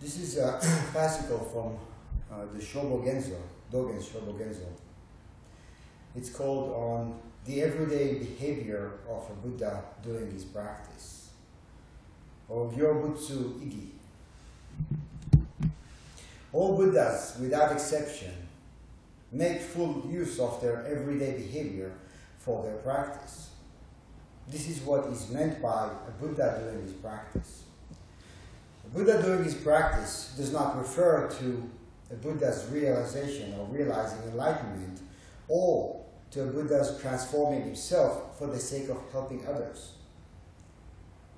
This is a fascicle from uh, the Shobogenzo, Dogen Shobogenzo. It's called on the everyday behavior of a Buddha during his practice, or Gyobutsu Igi. All Buddhas, without exception, make full use of their everyday behavior for their practice. This is what is meant by a Buddha during his practice. Buddha during his practice does not refer to a Buddha's realization or realizing enlightenment or to a Buddha's transforming himself for the sake of helping others.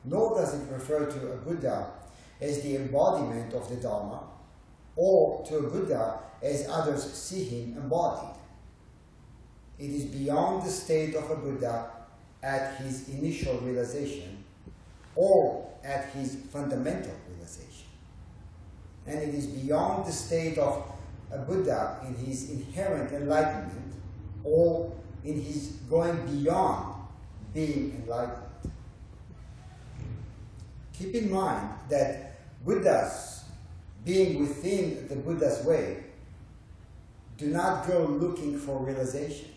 Nor does it refer to a Buddha as the embodiment of the Dharma or to a Buddha as others see him embodied. It is beyond the state of a Buddha at his initial realization or at his fundamental. And it is beyond the state of a Buddha in his inherent enlightenment or in his going beyond being enlightened. Keep in mind that Buddhas, being within the Buddha's way, do not go looking for realization.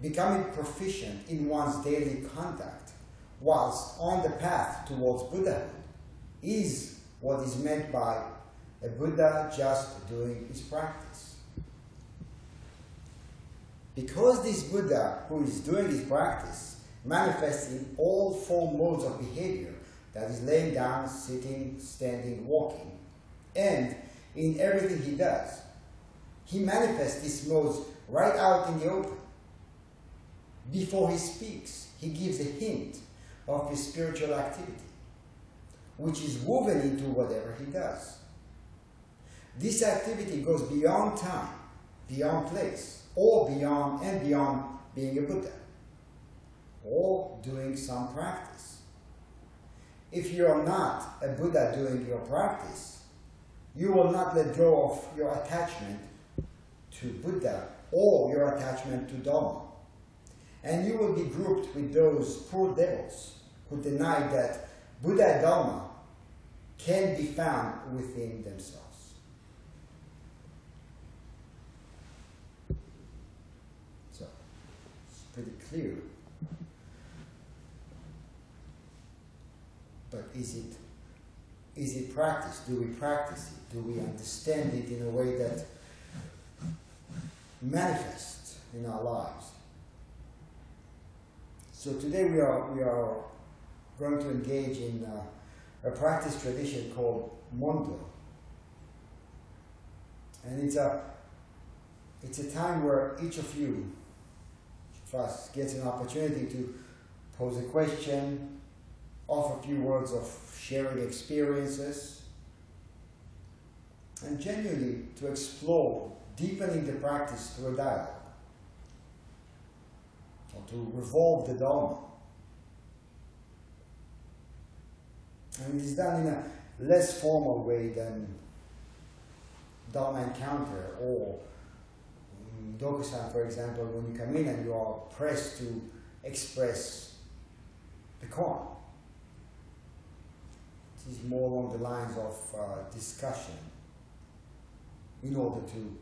Becoming proficient in one's daily conduct whilst on the path towards Buddhahood is what is meant by a Buddha just doing his practice. Because this Buddha who is doing his practice manifests in all four modes of behavior, that is laying down, sitting, standing, walking, and in everything he does, he manifests these modes right out in the open. Before he speaks, he gives a hint of his spiritual activity, which is woven into whatever he does. This activity goes beyond time, beyond place, or beyond and beyond being a Buddha, or doing some practice. If you are not a Buddha doing your practice, you will not let go of your attachment to Buddha or your attachment to Dharma. And you will be grouped with those poor devils who deny that Buddha Dharma can be found within themselves. So, it's pretty clear. But is it is it practice? Do we practice it? Do we understand it in a way that manifests in our lives? So today we are we are going to engage in uh, a practice tradition called Mondo. And it's a, it's a time where each of you, us, gets an opportunity to pose a question, offer a few words of sharing experiences, and genuinely to explore deepening the practice through a dialogue, or to revolve the Dharma And it is done in a less formal way than Dharma encounter or um, Dokusan, for example, when you come in and you are pressed to express the koan. It is more along the lines of uh, discussion in order to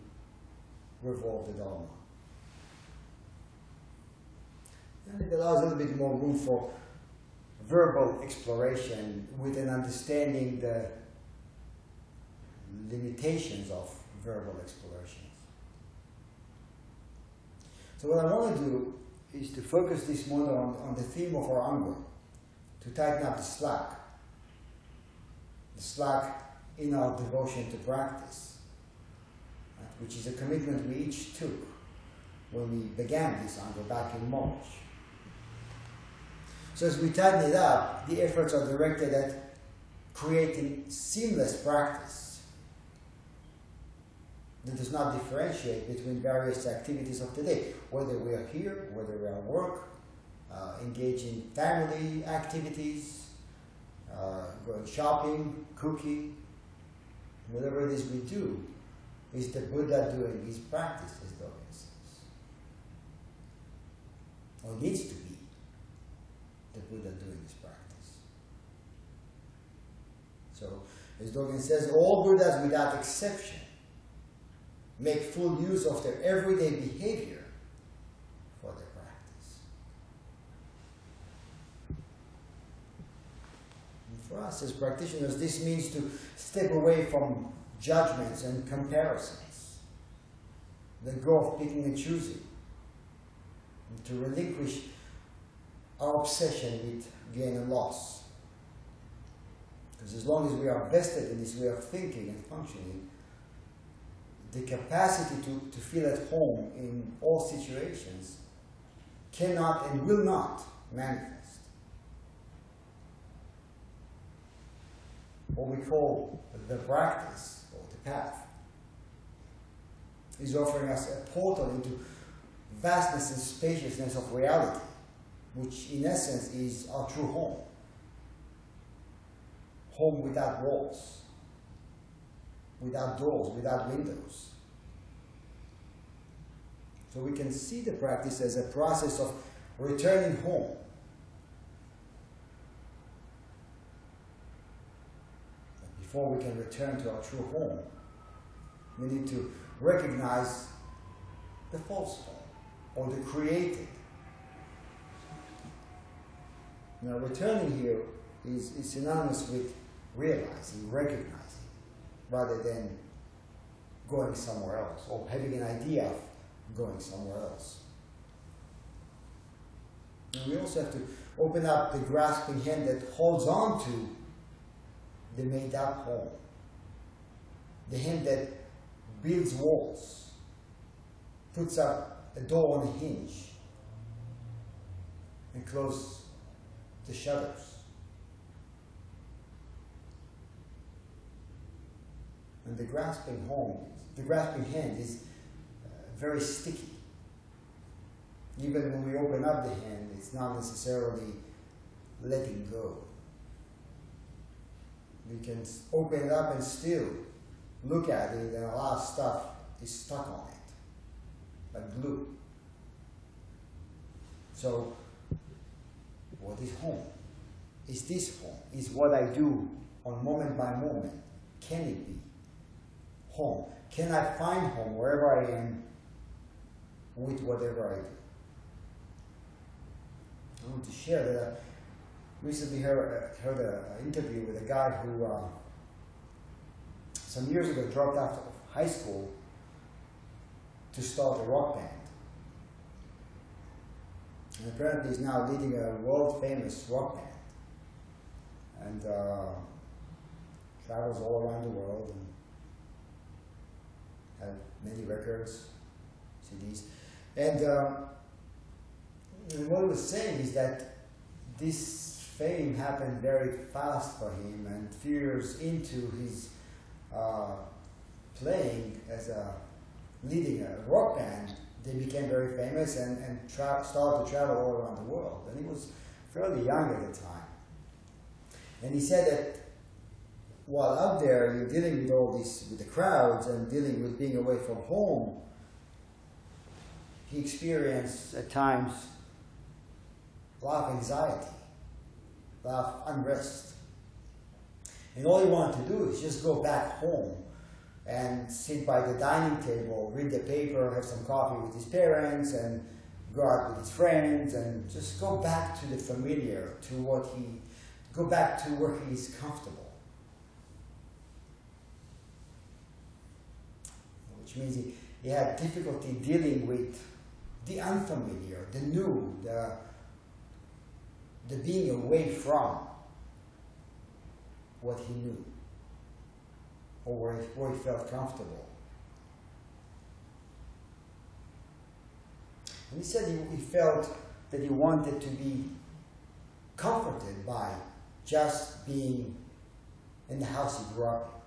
revolve the Dharma. And it allows a little bit more room for verbal exploration with an understanding the limitations of verbal explorations. So what I want to do is to focus this morning on, on the theme of our Ango, to tighten up the slack, the slack in our devotion to practice, which is a commitment we each took when we began this Ango back in March. So as we tighten it up, the efforts are directed at creating seamless practice that does not differentiate between various activities of the day, whether we are here, whether we are at work, uh, engage in family activities, uh, going shopping, cooking, whatever it is we do, is the Buddha doing his practice, as Dogen says. Or needs to be the Buddha doing this practice. So As Dogen says, all Buddhas without exception make full use of their everyday behavior for their practice. And for us as practitioners, this means to step away from judgments and comparisons, let go of picking and choosing, and to relinquish our obsession with gain and loss. Because as long as we are vested in this way of thinking and functioning, the capacity to, to feel at home in all situations cannot and will not manifest. What we call the practice or the path is offering us a portal into vastness and spaciousness of reality, which in essence is our true home. Home without walls without doors, without windows. So we can see the practice as a process of returning home. But before we can return to our true home, we need to recognize the false home or the created. Now, returning here is, is synonymous with realizing, recognizing rather than going somewhere else or having an idea of going somewhere else. And we also have to open up the grasping hand that holds on to the made up home, the hand that builds walls, puts up a door on a hinge, and closes the shutters. And the grasping home, the grasping hand is uh, very sticky. Even when we open up the hand, it's not necessarily letting go. We can open it up and still look at it, and a lot of stuff is stuck on it, like glue. So, what is home? Is this home? Is what I do on moment by moment? Can it be? home? Can I find home wherever I am with whatever I do? I want to share that I recently heard, heard an interview with a guy who uh, some years ago dropped out of high school to start a rock band. And apparently he's now leading a world famous rock band. And uh, travels all around the world and have many records, CDs. And, uh, and what he was saying is that this fame happened very fast for him, and years into his uh, playing as a leading a rock band, they became very famous and, and started to travel all around the world. And he was fairly young at the time. And he said that while out there you're dealing with all these with the crowds and dealing with being away from home, he experienced at times a lot of anxiety, a lot of unrest. And all he wanted to do is just go back home and sit by the dining table, read the paper, have some coffee with his parents, and go out with his friends, and just go back to the familiar, to what he, go back to where he is comfortable. which means he, he had difficulty dealing with the unfamiliar, the new, the, the being away from what he knew or where he, where he felt comfortable. And he said he, he felt that he wanted to be comforted by just being in the house he grew up in.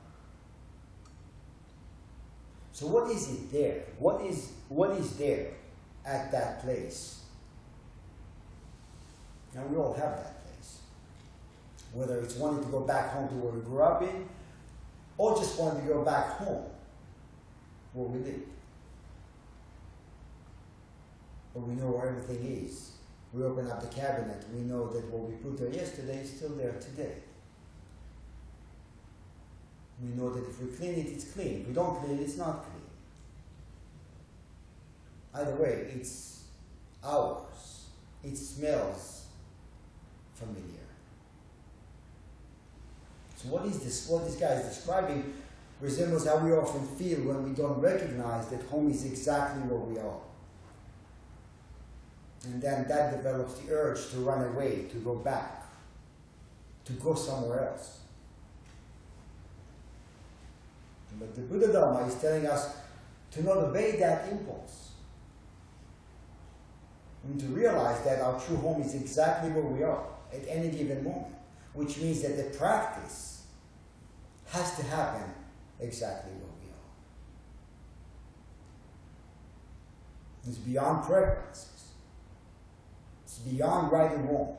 So what is it there? What is what is there at that place? Now we all have that place. Whether it's wanting to go back home to where we grew up in, or just wanting to go back home where we live. But we know where everything is. We open up the cabinet, we know that what we put there yesterday is still there today. We know that if we clean it, it's clean. If we don't clean it, it's not clean. Either way, it's ours. It smells familiar. What is this? What this guy is describing resembles how we often feel when we don't recognize that home is exactly where we are. And then that develops the urge to run away, to go back, to go somewhere else. But the Buddha Dharma is telling us to not obey that impulse. And to realize that our true home is exactly where we are at any given moment, which means that the practice has to happen exactly where we are. It's beyond preferences. It's beyond right and wrong.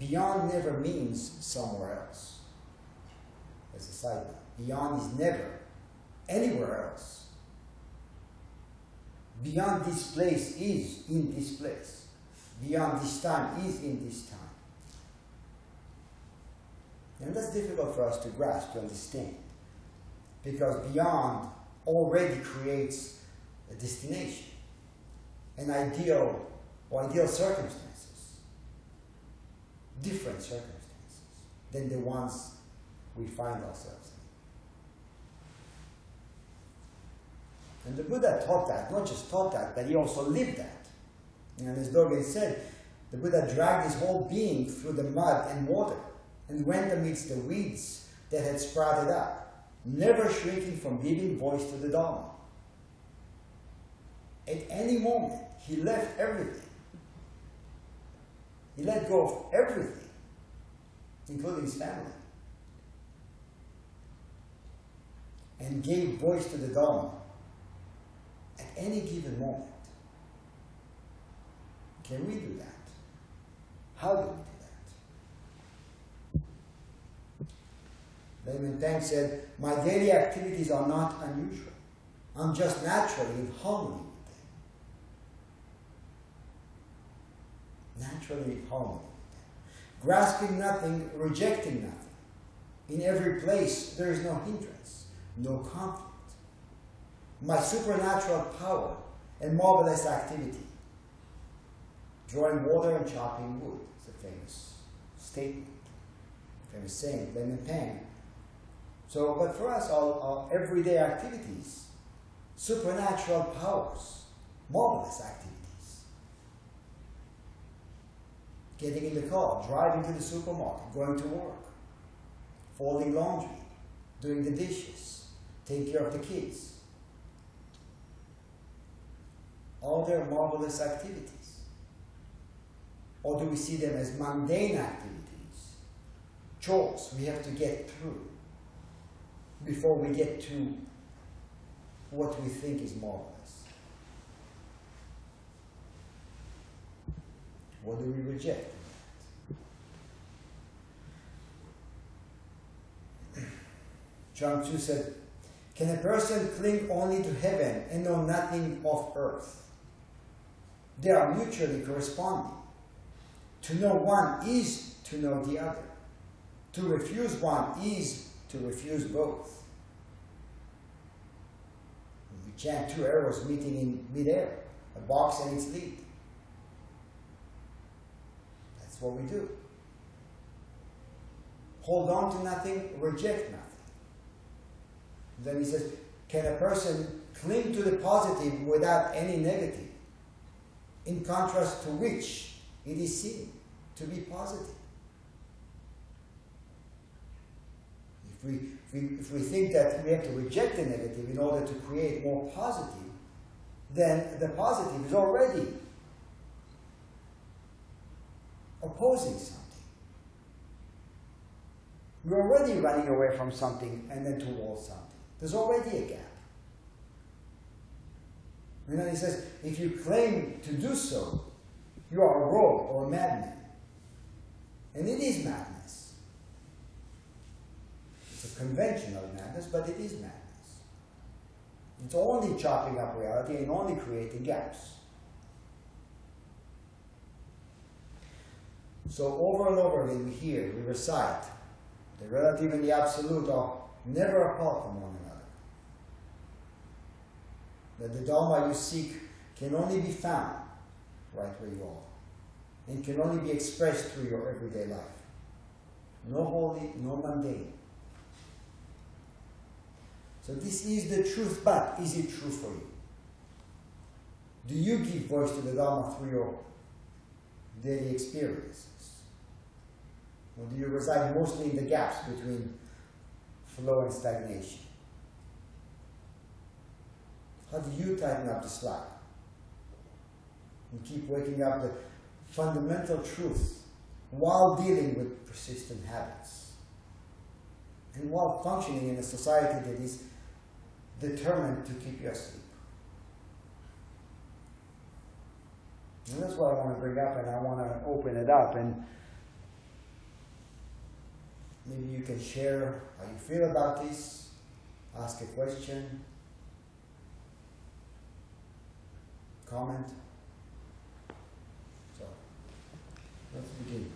Beyond never means somewhere else. As a side note, beyond is never anywhere else. Beyond this place is in this place. Beyond this time is in this time. And that's difficult for us to grasp, to understand. Because beyond already creates a destination, an ideal or ideal circumstances, different circumstances than the ones we find ourselves in. And the Buddha taught that, not just taught that, but he also lived that. And as Dogen said, the Buddha dragged his whole being through the mud and water and went amidst the weeds that had sprouted up, never shrinking from giving voice to the Dharma. At any moment, he left everything. He let go of everything, including his family, and gave voice to the Dharma at any given moment. Can we do that? How do we do Layman Pang said, My daily activities are not unusual. I'm just naturally in harmony with them. Naturally in harmony with them. Grasping nothing, rejecting nothing. In every place, there is no hindrance, no conflict. My supernatural power and marvelous activity. Drawing water and chopping wood. It's a famous statement, famous saying, Layman Pang so, but for us, our, our everyday activities, supernatural powers, marvelous activities. Getting in the car, driving to the supermarket, going to work, folding laundry, doing the dishes, taking care of the kids. All their marvelous activities. Or do we see them as mundane activities? Chores we have to get through before we get to what we think is marvelous. What do we reject? Chuang Tzu said, Can a person cling only to heaven and know nothing of earth? They are mutually corresponding. To know one is to know the other. To refuse one is to refuse both. We chant two arrows meeting in midair, a box and its lead. That's what we do. Hold on to nothing, reject nothing. Then he says, can a person cling to the positive without any negative? In contrast to which it is seen to be positive. If we, we, if we think that we have to reject the negative in order to create more positive, then the positive is already opposing something. We're already running away from something and then towards something. There's already a gap. And then he says, if you claim to do so, you are a rogue or a madman. And it is madness conventional madness, but it is madness. It's only chopping up reality and only creating gaps. So over and over again we hear, we recite the relative and the absolute are never apart from one another. That the Dharma you seek can only be found right where you are and can only be expressed through your everyday life. No holy, no mundane. So this is the truth, but is it true for you? Do you give voice to the Dharma through your daily experiences? Or do you reside mostly in the gaps between flow and stagnation? How do you tighten up the slack? And keep waking up the fundamental truth while dealing with persistent habits. And while functioning in a society that is determined to keep you asleep. And that's what I want to bring up, and I want to open it up. And maybe you can share how you feel about this, ask a question, comment. So, let's begin.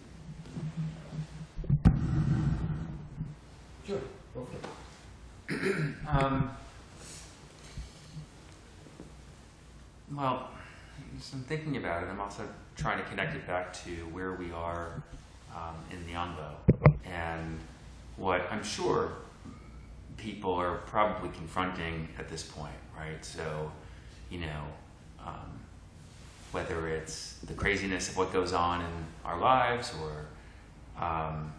Sure, it. Um, well, as I'm thinking about it, I'm also trying to connect it back to where we are um, in the Ango and what I'm sure people are probably confronting at this point, right? So, you know, um, whether it's the craziness of what goes on in our lives or, um,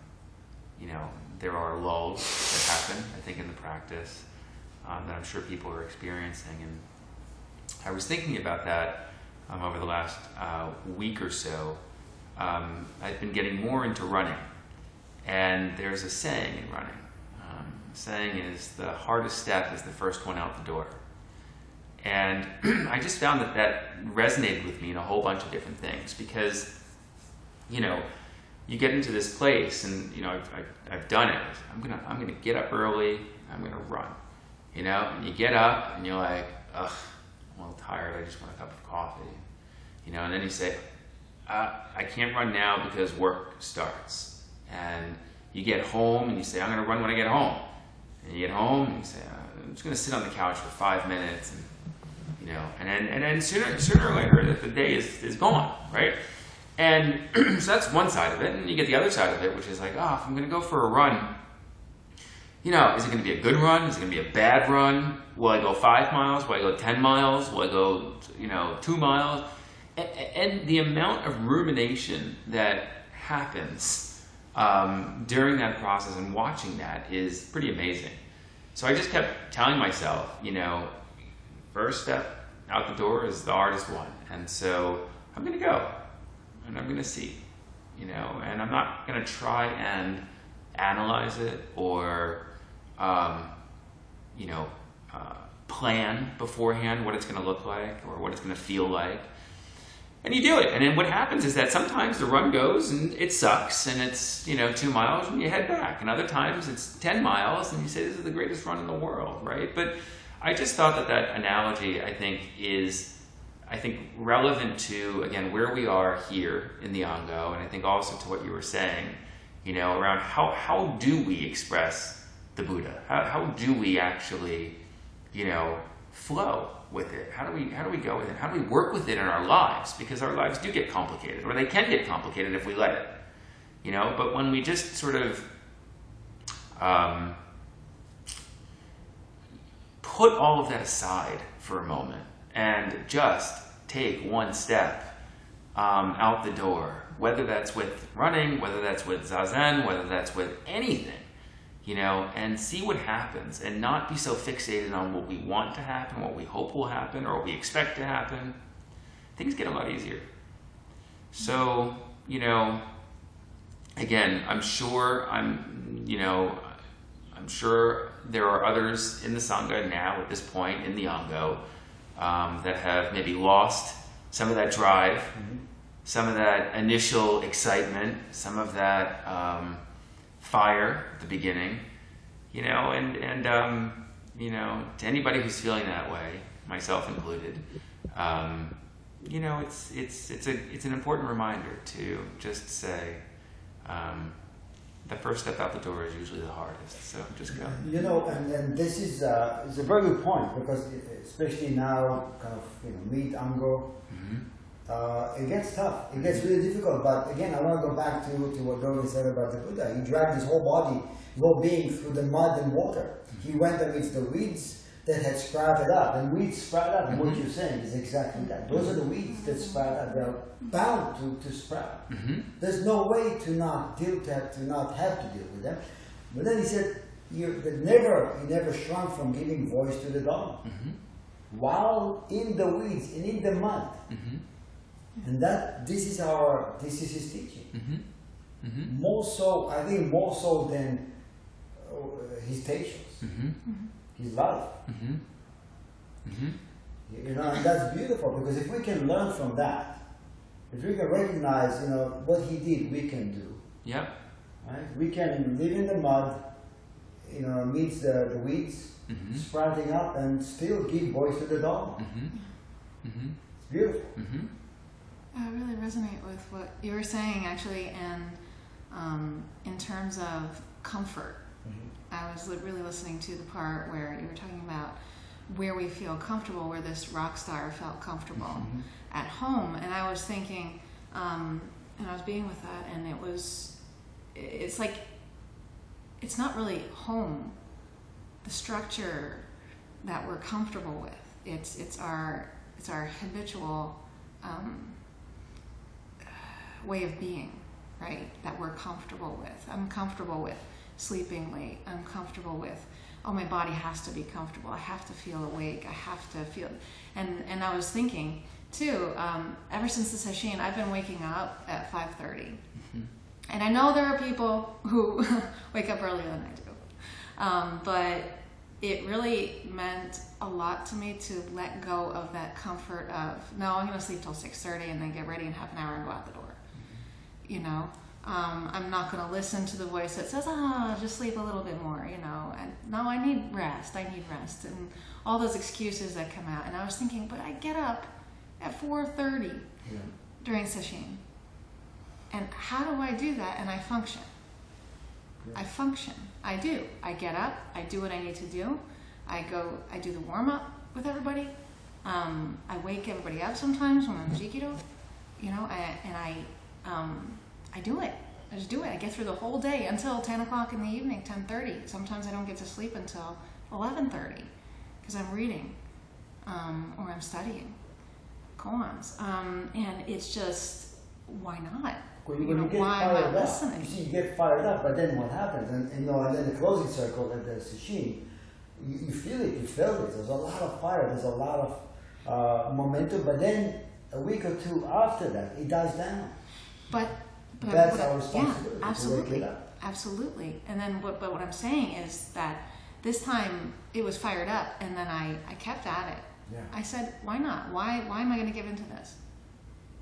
you know, there are lulls that happen, I think, in the practice um, that I'm sure people are experiencing. And I was thinking about that um, over the last uh, week or so. Um, I've been getting more into running, and there's a saying in running. Um, saying is the hardest step is the first one out the door. And I just found that that resonated with me in a whole bunch of different things because, you know, you get into this place, and you know, I've, I've, I've done it. I'm gonna, I'm gonna get up early. I'm gonna run. You know, and you get up, and you're like, ugh, I'm a little tired. I just want a cup of coffee. You know, and then you say, uh, I can't run now because work starts. And you get home, and you say, I'm gonna run when I get home. And you get home, and you say, uh, I'm just gonna sit on the couch for five minutes, and you know, and then and then sooner sooner or later the day is is gone, right? And so that's one side of it. And you get the other side of it, which is like, oh, if I'm going to go for a run, you know, is it going to be a good run? Is it going to be a bad run? Will I go five miles? Will I go 10 miles? Will I go, you know, two miles? And, the amount of rumination that happens um, during that process and watching that is pretty amazing. So I just kept telling myself, you know, first step out the door is the hardest one. And so I'm going to go and I'm going to see, you know, and I'm not going to try and analyze it or, um, you know, uh, plan beforehand what it's going to look like or what it's going to feel like. And you do it. And then what happens is that sometimes the run goes and it sucks and it's, you know, two miles and you head back. And other times it's 10 miles and you say, this is the greatest run in the world, right? But I just thought that that analogy, I think, is I think relevant to again where we are here in the Ango, and I think also to what you were saying, you know, around how how do we express the Buddha? How how do we actually, you know, flow with it? How do we how do we go with it? How do we work with it in our lives? Because our lives do get complicated, or they can get complicated if we let it, you know. But when we just sort of um, put all of that aside for a moment and just take one step um, out the door, whether that's with running, whether that's with zazen, whether that's with anything, you know, and see what happens and not be so fixated on what we want to happen, what we hope will happen, or what we expect to happen. Things get a lot easier. So, you know, again, I'm sure I'm, you know, I'm sure there are others in the Sangha now at this point in the Ango um, that have maybe lost some of that drive, mm-hmm. some of that initial excitement, some of that um, fire at the beginning, you know, and, and um, you know, to anybody who's feeling that way, myself included, um, you know, it's, it's, it's, a, it's an important reminder to just say, um, the first step out the door is usually the hardest. So just go. You know, and, and this is uh, is a very good point because especially now, kind of you know, meet Ango, hmm uh, it gets tough. It gets really difficult. But again, I want to go back to, to what Dogen said about the Buddha. He dragged his whole body, whole being through the mud and water. He went amidst the weeds that had sprouted up, and weeds sprout up. And what you're saying is exactly that. Those are the weeds that sprout up. They're bound to, to sprout. hmm There's no way to not deal to, have, to not have to deal with them. But then he said, you, never he never shrunk from giving voice to the Dharma hmm while in the weeds and in the mud. And that this is our this is his teaching. hmm hmm More so, I think, more so than uh, his patience, hmm his love. hmm hmm You know, and that's beautiful because if we can learn from that, if we can recognize, you know, what he did, we can do. Yep. Right? We can live in the mud, you know, amidst the, the weeds, hmm sprouting up, and still give voice to the Dharma. hmm hmm It's beautiful. I really resonate with what you were saying, actually, and um, in terms of comfort. I was really listening to the part where you were talking about where we feel comfortable, where this rock star felt comfortable Mhm. at home, and I was thinking, um, and I was being with that, and it was, it's like, it's not really home. The structure that we're comfortable with, it's it's our it's our habitual um, way of being, right? That we're comfortable with. I'm comfortable with sleeping late. I'm comfortable with, oh, my body has to be comfortable. I have to feel awake. I have to feel, and and I was thinking too. Um, ever since the session, I've been waking up at 5:30, hmm and I know there are people who wake up earlier than I do, um, but it really meant a lot to me to let go of that comfort of no, I'm going to sleep till 6:30 and then get ready in half an hour and go out the door. You know, um, I'm not going to listen to the voice that says, "Ah, just sleep a little bit more." You know, and no, I need rest. I need rest, and all those excuses that come out. And I was thinking, but I get up at 4:30 Yeah. during session. And how do I do that? And I function. Yeah. I function. I do. I get up. I do what I need to do. I go. I do the warm up with everybody. Um, I wake everybody up sometimes when I'm Jikido, you know, I, and I, um, I do it. I just do it. I get through the whole day until 10 o'clock in the evening, 10:30. Sometimes I don't get to sleep until 11:30 because I'm reading um, or I'm studying koans. Um, and it's just why not? When, You know, you get why am I up, listening? you see, you get fired up, but then what happens? And, and you know, and then the closing circle at the sesshin, you, you feel it, you feel it. There's a lot of fire, there's a lot of uh, momentum, but then a week or two after that, it dies down. But, but That's what our responsibility Yeah, absolutely, absolutely. And then what? But what I'm saying is that this time it was fired up, and then I I kept at it. Yeah. I said, why not? Why why am I going to give into this?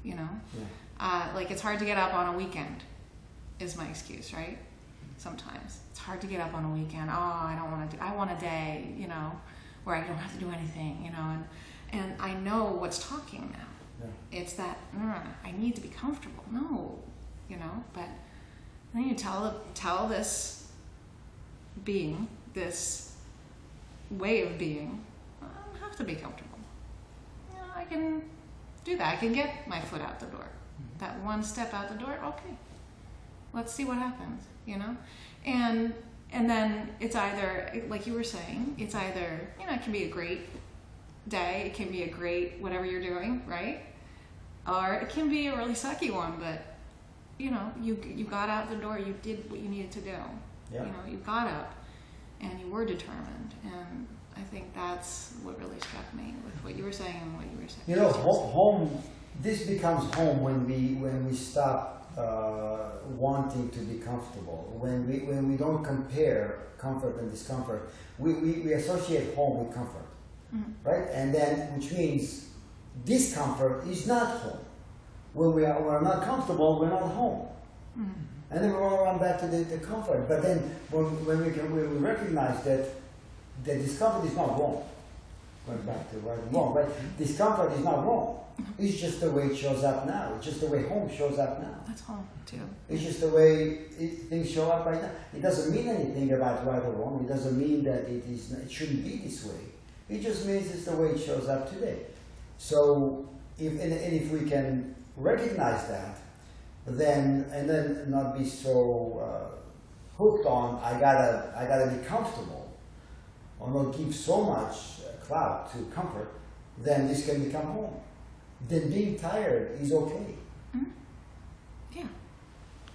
You know, Yeah. uh, like it's hard to get up on a weekend, is my excuse, right? Sometimes it's hard to get up on a weekend. Oh, I don't want to do. I want a day, you know, where I don't have to do anything, you know, and and I know what's talking now. Yeah. It's that "Mm, I need to be comfortable. No, you know, but then you tell tell this being, this way of being, I don't have to be comfortable. You know, I can do that. I can get my foot out the door. That one step out the door, okay. Let's see what happens, you know? And and then it's either like you were saying, it's either, you know, it can be a great day, it can be a great whatever you're doing, right? Or it can be a really sucky one, but you know, you you got out the door, you did what you needed to do. Yeah. You know, you got up and you were determined. And I think that's what really struck me with what you were saying and what you were saying. You know, ho- home. This becomes home when we when we stop uh, wanting to be comfortable. When we when we don't compare comfort and discomfort. We, we, we associate home with comfort, Mhm. right? And then which means discomfort is not home. When we are we're not comfortable, we're not home. Mhm. And then we all run back to the, the comfort. But then when, when, we can, when we recognize that the discomfort is not wrong, going back to right and wrong, but discomfort is not wrong. It's just the way it shows up now. It's just the way home shows up now. That's home too. It's just the way it, things show up right now. It doesn't mean anything about right or wrong. It doesn't mean that it is. It shouldn't be this way. It just means it's the way it shows up today. So, if and, and if we can recognize that, then and then not be so uh, hooked on I gotta I gotta be comfortable, or not give so much uh, clout to comfort, then this can become home. Then being tired is okay. Yeah.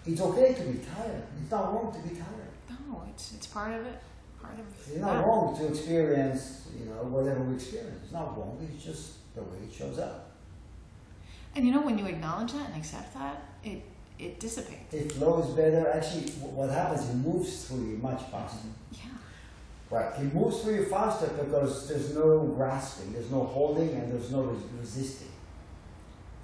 It's okay to be tired. It's not wrong to be tired. No, it's it's part of it. Part of It's not that. wrong to experience, you know, whatever we experience. It's not wrong. It's just the way it shows up. And you know when you acknowledge that and accept that, it it dissipates. It flows better. Actually, what happens, it moves through you much faster. Yeah. Right. It moves through you faster because there's no grasping, there's no holding, and there's no res- resisting.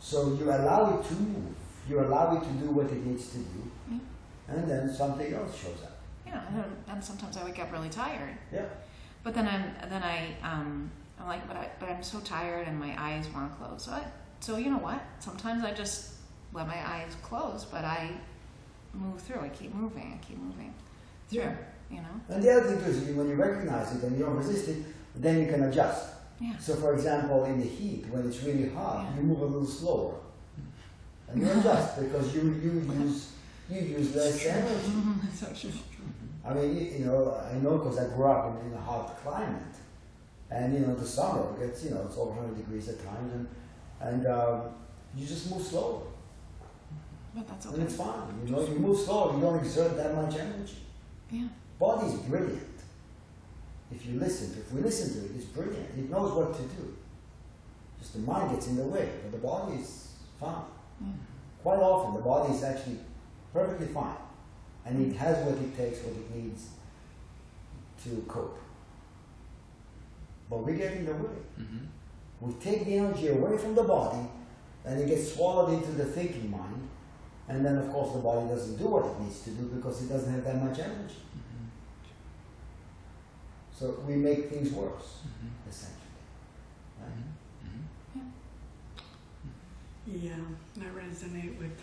So you allow it to move. You allow it to do what it needs to do, and then something else shows up. Yeah. And, then- and sometimes I wake up really tired. Yeah. But then I'm then I um I'm like, but I but I'm so tired and my eyes want to close. So I, so you know what? Sometimes I just let my eyes close, but I move through. I keep moving. I keep moving through. Yeah. You know. And the other thing too is when you recognize it and you don't resist it, then you can adjust. Yeah. So, for example, in the heat, when it's really hot, Yeah. you move a little slower, and you adjust because you you use you use less energy. so true. I mean, you, you know, I know because I grew up in, in a hot climate, and you know, the summer gets you know it's over 100 degrees at times, and and um, you just move slower, But that's okay. and it's fine. You know, you move slower, you don't exert that much energy. Yeah. Body's brilliant. If you listen to, if we listen to it, it's brilliant. It knows what to do. Just the mind gets in the way, but the body is fine. Yeah. Quite often, the body is actually perfectly fine, and it has what it takes, what it needs to cope. But we get in the way. Mm-hmm. We take the energy away from the body, and it gets swallowed into the thinking mind, and then, of course, the body doesn't do what it needs to do because it doesn't have that much energy. So we make things worse, Mm-hmm. essentially. Right? Yeah, I resonate with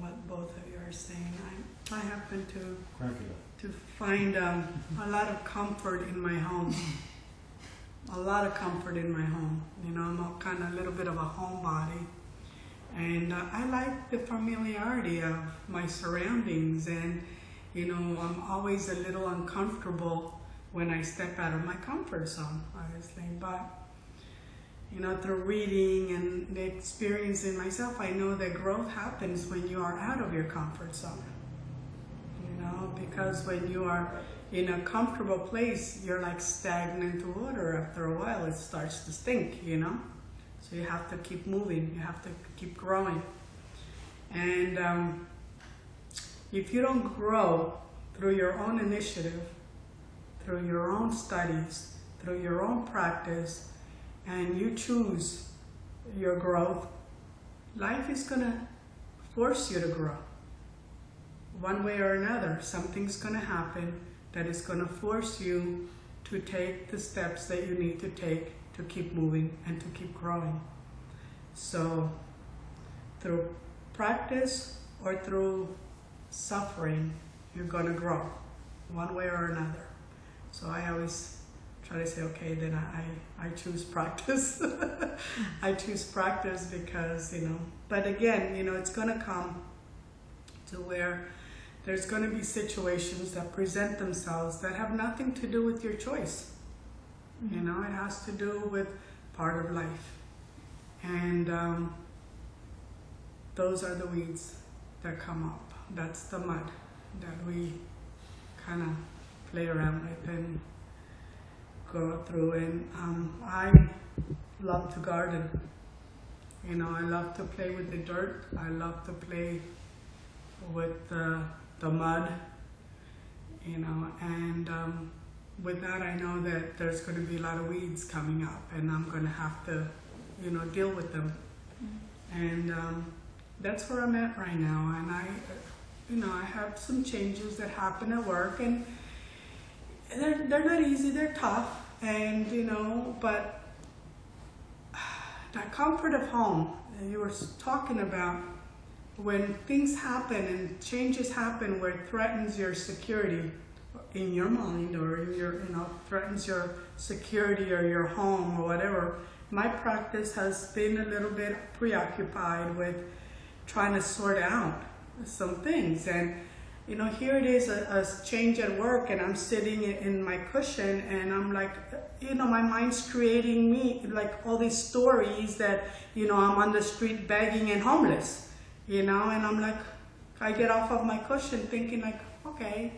what both of you are saying. I, I happen to, Crank it up. to find um, a lot of comfort in my home. A lot of comfort in my home. You know, I'm a kind of a little bit of a homebody. And uh, I like the familiarity of my surroundings. And, you know, I'm always a little uncomfortable when I step out of my comfort zone, obviously. But you know, through reading and the experience in myself, I know that growth happens when you are out of your comfort zone. Know, because when you are in a comfortable place, you're like stagnant water. After a while, it starts to stink, you know? So you have to keep moving, you have to keep growing. And um, if you don't grow through your own initiative, through your own studies, through your own practice, and you choose your growth, life is to force you to grow. One way or another, something's going to happen that is going to force you to take the steps that you need to take to keep moving and to keep growing. So, through practice or through suffering, you're going to grow one way or another. So, I always try to say, okay, then I, I, choose practice. I choose practice because, you know, but again, you know, it's going to come to where there's going to be situations that present themselves that have nothing to do with your choice. You know, it has to do with part of life. And um, those are the weeds that come up. That's the mud that we kind of play around with and go through. And um, I love to garden. You know, I love to play with the dirt. I love to play with the, the mud. You know, and um, with that, I know that there's going to be a lot of weeds coming up, and I'm going to have to, you know, deal with them. And um, that's where I'm at right now. And I, you know, I have some changes that happen at work, and they're they're not easy. They're tough, and you know, but that comfort of home that you were talking about when things happen and changes happen where it threatens your security in your mind or in your you know threatens your security or your home or whatever my practice has been a little bit preoccupied with trying to sort out some things. And you know here it is a, a change at work and i'm sitting in, in my cushion and i'm like you know my mind's creating me like all these stories that you know i'm on the street begging and homeless you know and i'm like i get off of my cushion thinking like okay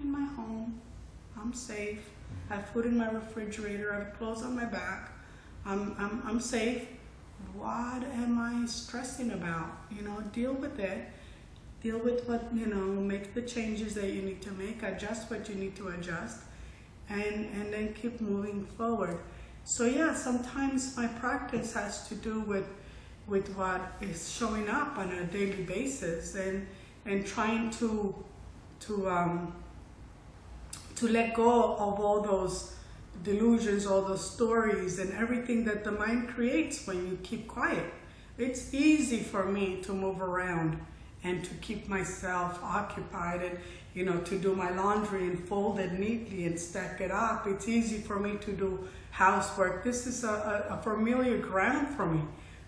in my home i'm safe. I have food in my refrigerator. I have clothes on my back. I'm, I'm, I'm safe. What am i stressing about? You know deal with it. Deal with what you know make the changes that you need to make. Adjust what you need to adjust. And and then keep moving forward. So yeah sometimes my practice has to do with with what is showing up on a daily basis and and trying to to um to let go of all those delusions all those stories and everything that the mind creates when you keep quiet. It's easy for me to move around and to keep myself occupied and you know to do my laundry and fold it neatly and stack it up. It's easy for me to do housework. This is a, a, a familiar ground for me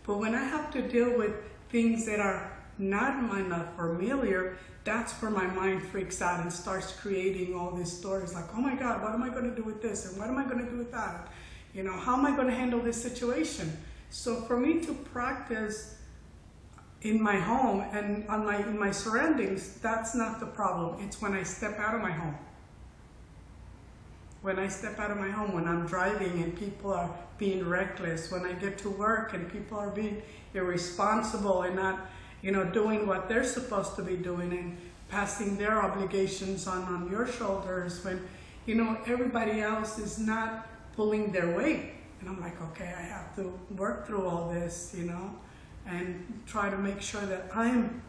but when i have to deal with things that are not my not familiar that's where my mind freaks out and starts creating all these stories like oh my god what am i going to do with this? And what am i going to do with that? You know how am i going to handle this situation? So for me to practice in my home and on my in my surroundings that's not the problem. It's when i step out of my home. When i step out of my home when i'm driving and people are being reckless. When i get to work and people are being irresponsible and not you know doing what they're supposed to be doing and passing their obligations on on your shoulders when you know everybody else is not pulling their weight. And i'm like okay i have to work through all this you know and try to make sure that I'm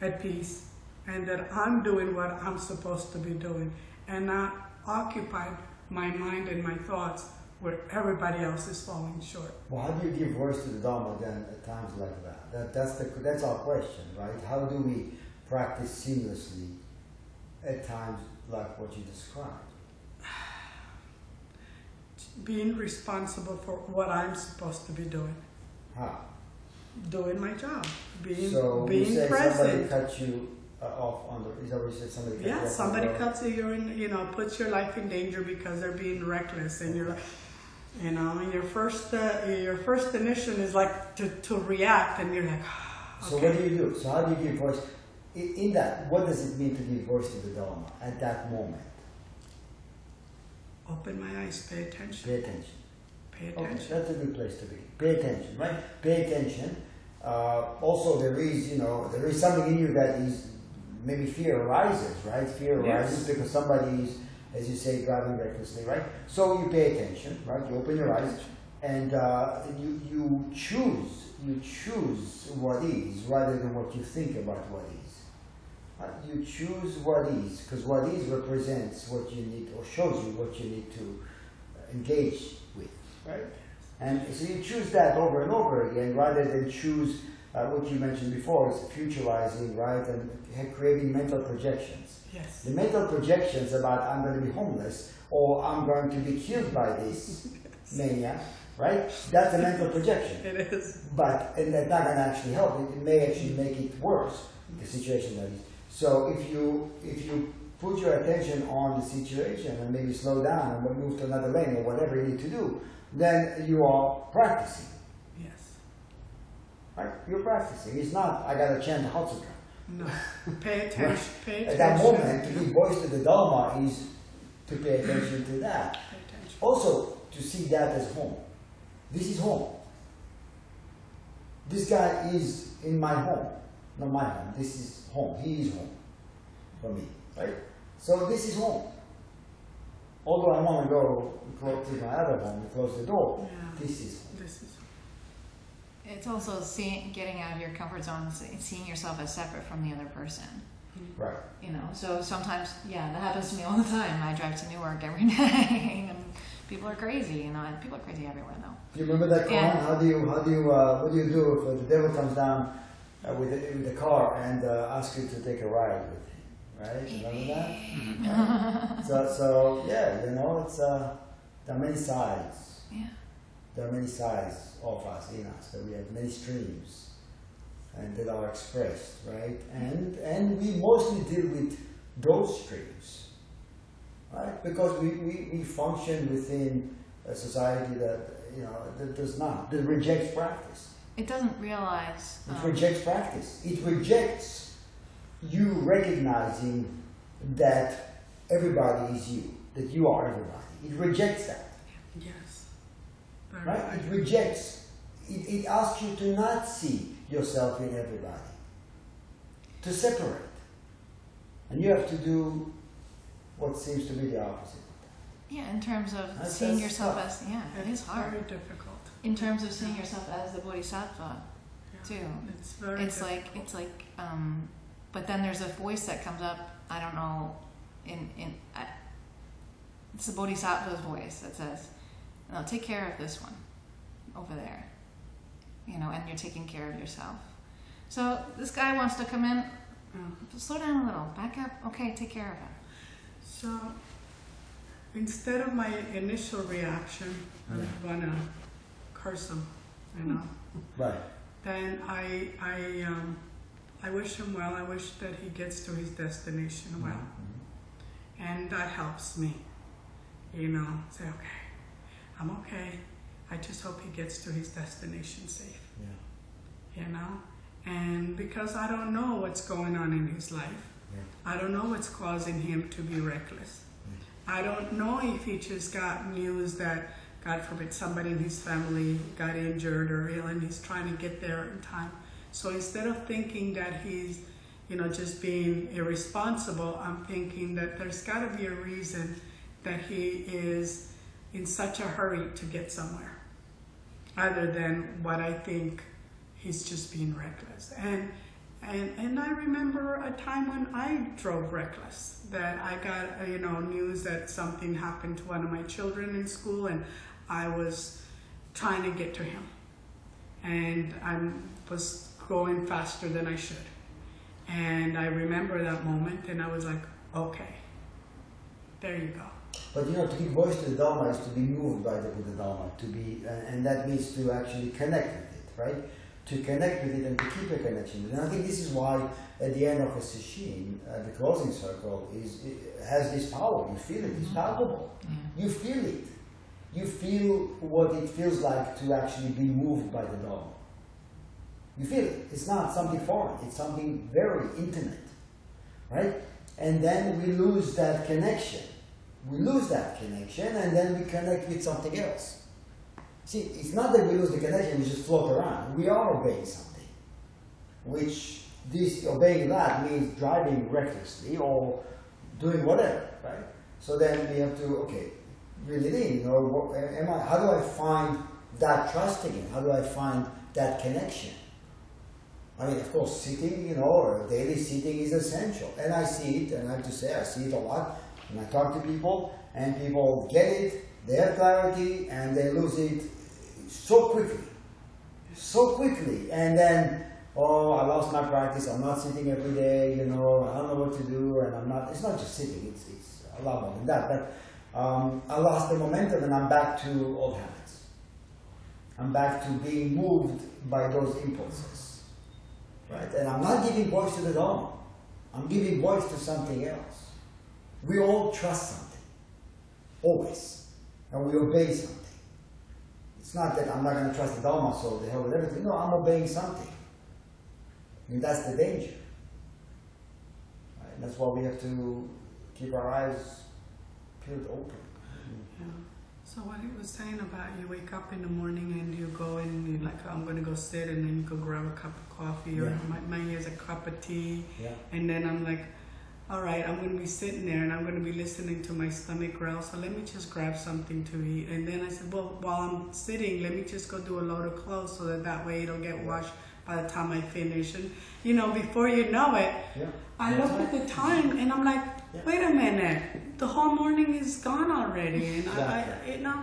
at peace and that I'm doing what I'm supposed to be doing and not occupy my mind and my thoughts where everybody else is falling short. Well, how do you give voice to the Dharma then at times like that? that that's, the, that's our question, right? How do we practice seamlessly at times like what you described? Being responsible for what I'm supposed to be doing. How? Doing my job. Being so being you say present. somebody cut you uh, off on the, is that what you said? Somebody cut you Yeah, off somebody cuts you, you're in, you know, puts your life in danger because they're being reckless, and you're like, you know, and your first, uh, your first initial is like to, to react, and you're like, So okay. what do you do? So how do you give voice? In, in that, what does it mean to give voice to the Dharma at that moment? Open my eyes, pay attention, Pay attention. pay Okay, attention. that's a good place to be. Pay attention, right? Pay attention. Uh, also, there is, you know, there is something in you that is maybe fear arises, right? Fear Yes. arises because somebody is, as you say, driving recklessly, right? So you pay attention, right? You open your eyes and uh, you you choose you choose what is rather than what you think about what is. Uh, you choose what is because what is represents what you need or shows you what you need to engage with, right? And so you choose that over and over again rather than choose uh, what you mentioned before, is futurizing, right, and creating mental projections. Yes. The mental projections about I'm going to be homeless or I'm going to be killed by this mania, right? That's a mental projection. It is. But and that's not going to actually help. It, it may actually make it worse, the situation that is. So if you if you put your attention on the situation and maybe slow down and move to another lane or whatever you need to do, then you are practicing, Yes. Right? You're practicing. It's not I got to chant Hatsuka. No. Pay attention. Pay At that moment, to give voice to the Dharma is to pay attention to that. Pay attention. Also, to see that as home. This is home. This guy is in my home. Not my home. This is home. He is home for me. Right? So this is home. Although I want to go close to my other home and close the door, Yeah. this is home. This is. It's also seeing, getting out of your comfort zone, and see- seeing yourself as separate from the other person. Right. You know, so sometimes, yeah, that happens to me all the time. I drive to Newark every day, and people are crazy, you know, and people are crazy everywhere though. Do you remember that Yeah. comment? How do you how do you uh, what do you do if the devil comes down uh, with the, with a car and uh, asks you to take a ride with him? Right? Remember that? Right. so so yeah, you know, it's uh, there are many sides. There are many sides of us in us. That we have many streams, and that are expressed, right? And and we mostly deal with those streams, right? Because we, we, we function within a society that you know that does not that rejects practice. It doesn't realize. It um, rejects practice. It rejects you recognizing that everybody is you, that you are everybody. It rejects that. Yes. Very Right? right. It rejects. It, it asks you to not see yourself in everybody. To separate. And you have to do what seems to be the opposite. Yeah, in terms of That's- seeing that's yourself tough. as yeah, it is It's hard. Very difficult. In terms of seeing yourself as the bodhisattva Yeah. too. It's very. It's like it's like um, but then there's a voice that comes up. I don't know, in in I, it's the bodhisattva's voice that says, "No, take care of this one over there," you know, and you're taking care of yourself. So this guy wants to come in. Yeah. Slow down a little. Back up. Okay, take care of him. So instead of my initial reaction, I'm gonna curse him, you know. Right. Then I I um, I wish him well. I wish that he gets to his destination well, Mhm. and that helps me. You know, say okay, I'm okay. I just hope he gets to his destination safe. Yeah. You know, and because I don't know what's going on in his life, Yeah. I don't know what's causing him to be reckless. Yeah. I don't know if he just got news that, God forbid, somebody in his family got injured or ill and he's trying to get there in time. So instead of thinking that he's, you know, just being irresponsible, I'm thinking that there's got to be a reason that he is in such a hurry to get somewhere, other than what I think he's just being reckless. And and and I remember a time when I drove reckless. That I got you know news that something happened to one of my children in school, and I was trying to get to him, and I was going faster than I should. And I remember that moment, and I was like, okay, there you go. But you know, to give voice to the Dharma is to be moved by the Buddha Dharma, to be, uh, and that means to actually connect with it, right? To connect with it and to keep a connection. And I think this is why at the end of a sesshin, uh, the closing circle is it has this power. You feel it. It's palpable. You feel it. You feel what it feels like to actually be moved by the Dharma. You feel it. It's not something foreign. It's something very intimate, right? And then we lose that connection. We lose that connection, and then we connect with something else. See, it's not that we lose the connection; we just float around. We are obeying something, which this obeying that means driving recklessly or doing whatever, right? So then we have to okay, really. You know, what, am I? How do I find that trust again? How do I find that connection? I mean, of course, sitting, you know, or daily sitting is essential. And I see it, and I have to say, I see it a lot. When I talk to people, and people get it, they have clarity, and they lose it so quickly. So quickly. And then, oh, I lost my practice, I'm not sitting every day, you know, I don't know what to do, and I'm not, it's not just sitting, it's, it's a lot more than that. But um, I lost the momentum, and I'm back to old habits. I'm back to being moved by those impulses. Right? And I'm not giving voice to the Dharma. I'm giving voice to something else. We all trust something. Always. And we obey something. It's not that I'm not going to trust the Dharma, so the hell with everything. No, I'm obeying something. And that's the danger. Right? And that's why we have to keep our eyes peeled open. Yeah. So what he was saying about you wake up in the morning and you go and you like I'm gonna go sit and then you go grab a cup of coffee or Yeah. my, mine is a cup of tea Yeah. and then I'm like, all right, I'm gonna be sitting there and I'm gonna be listening to my stomach growl. So let me just grab something to eat. And then I said, well, while I'm sitting, let me just go do a load of clothes so that that way it'll get washed by the time I finish. And you know, before you know it, Yeah. I look at the time and I'm like, Yeah. wait a minute, the whole morning is gone already, and I, I, you know,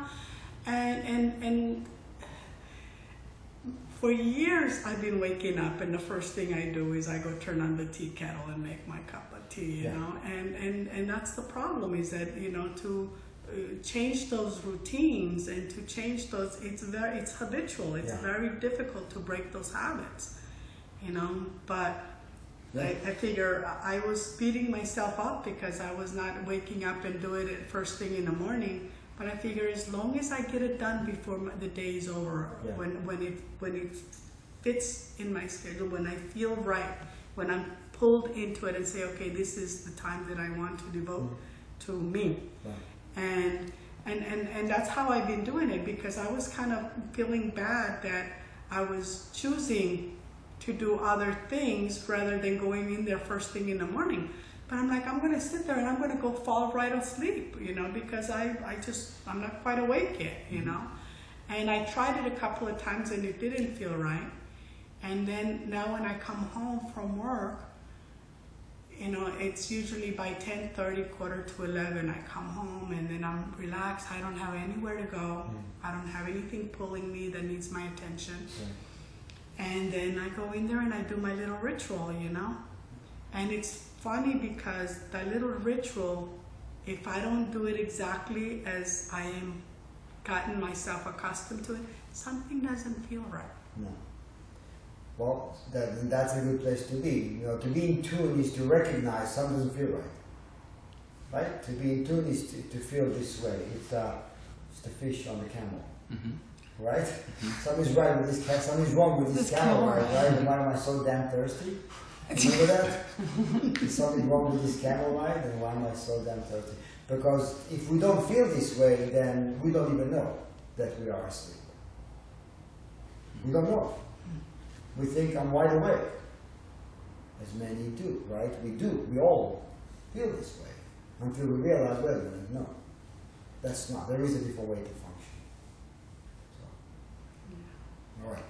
and and and for years I've been waking up, and the first thing I do is I go turn on the tea kettle and make my cup of tea, you Yeah. know, and and and that's the problem is that you know to uh, change those routines and to change those it's very it's habitual it's Yeah. very difficult to break those habits you know but Yeah. I, I figure I was beating myself up because I was not waking up and doing it first thing in the morning. But I figure as long as I get it done before my, the day is over, Yeah. when when it when it fits in my schedule, when I feel right, when I'm pulled into it and say, okay, this is the time that I want to devote mm. to me, and and, and and that's how I've been doing it because I was kind of feeling bad that I was choosing to do other things rather than going in there first thing in the morning. But I'm like, I'm gonna sit there and I'm gonna go fall right asleep, you know, because I, I just I'm not quite awake yet, you mm-hmm. know. And I tried it a couple of times and it didn't feel right. And then now when I come home from work, you know, it's usually by 10:30, quarter to 11, I come home and then I'm relaxed. I don't have anywhere to go. Mm. I don't have anything pulling me that needs my attention. And then I go in there and I do my little ritual, you know? And it's funny because that little ritual, if I don't do it exactly as I am gotten myself accustomed to it, something doesn't feel right. No. Well, that, that's a good place to be. You know, to be in tune is to recognize something doesn't feel right. Right? To be in tune is to, to feel this way. It's, uh, it's the fish on the camel. Mhm. Right? Something's right with this cat. Something's wrong with this This camel, camel. right? Right? And why am I so damn thirsty? Remember that? Is something wrong with this camel, right? And why am I so damn thirsty? Because if we don't feel this way, then we don't even know that we are asleep. We don't know. We think I'm wide awake. As many do, right? We do. We all feel this way. Until we realize, wait a minute, no. That's not. There is a different way to function. So, all right.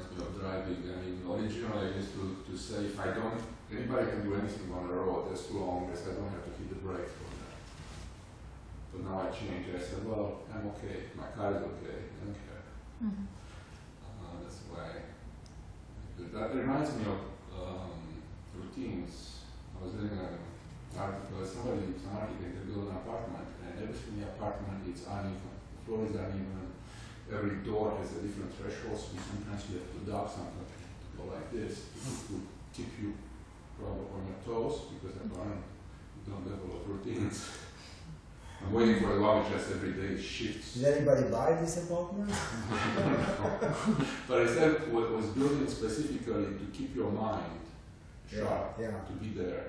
It reminds me of driving. I mean, originally I used to, to say if I don't, anybody can do anything on the road as long as I don't have to hit the brakes for that. But now I change. I said, well, I'm okay. My car is okay. I don't care. Mhm. Uh, that's why. That reminds me of um, routines. I was reading an article. Somebody, some architect, they built an apartment, and everything in the apartment is uneven. The floor is uneven. Every door has a different threshold, so sometimes you have to duck something to go like this to keep you probably on your toes because apparently you don't develop routines. I'm waiting for a launch just every day shifts. Did anybody buy this apartment? But I said it was built specifically to keep your mind sharp, yeah, Yeah. to be there.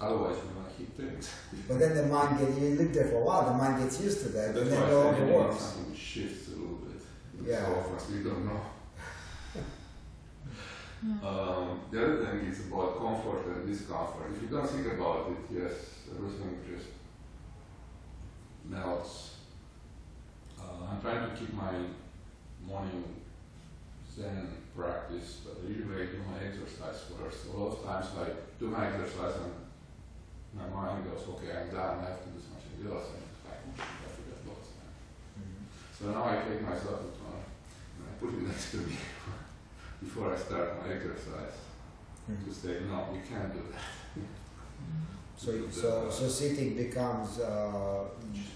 Otherwise, you're gonna hit things. But then the mind gets, you live there for a while, the mind gets used to that, That's and then why it I all said you need works. something shifts a little bit. Yeah. So often we don't know. Um, the other thing is about comfort and discomfort. If you don't think about it, yes, everything just melts. Uh, I'm trying to keep my morning Zen practice, but usually I do my exercise first. A lot of times I do my exercise and my mind goes, okay, I'm done, I have to do something else, and I, I forget lots of time. Mhm. So now I take myself into one and I put it next to me before I start my exercise Mhm. to say, no, you can't do that. So, so, so sitting becomes uh,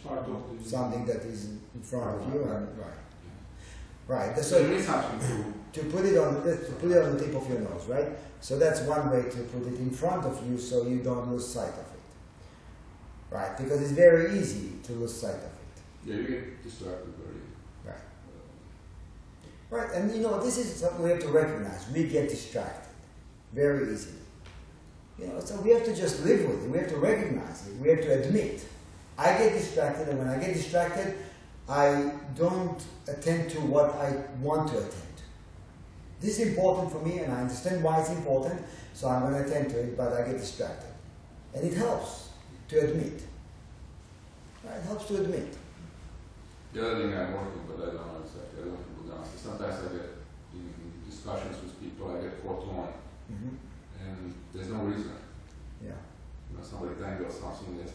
part of something that is in front of you, and right, Yeah. right. So there So is something to to put it on, to put it on the tip of your nose, right? So that's one way to put it in front of you, so you don't lose sight of it, right? Because it's very easy to lose sight of it. yeah, you get distracted very Right. uh, Right, and you know, this is something we have to recognize. We get distracted very easily. You know, so we have to just live with it. We have to recognize it. We have to admit. I get distracted, and when I get distracted, I don't attend to what I want to attend. This is important for me, and I understand why it's important, so I'm going to attend to it, but I get distracted. And it helps to admit. Right, it helps to admit. The other thing I'm working, but I don't know exactly, I don't know the answer. Sometimes I get in discussions with people, I get caught on Mhm. and there's no reason. Yeah. You know, somebody tangles something that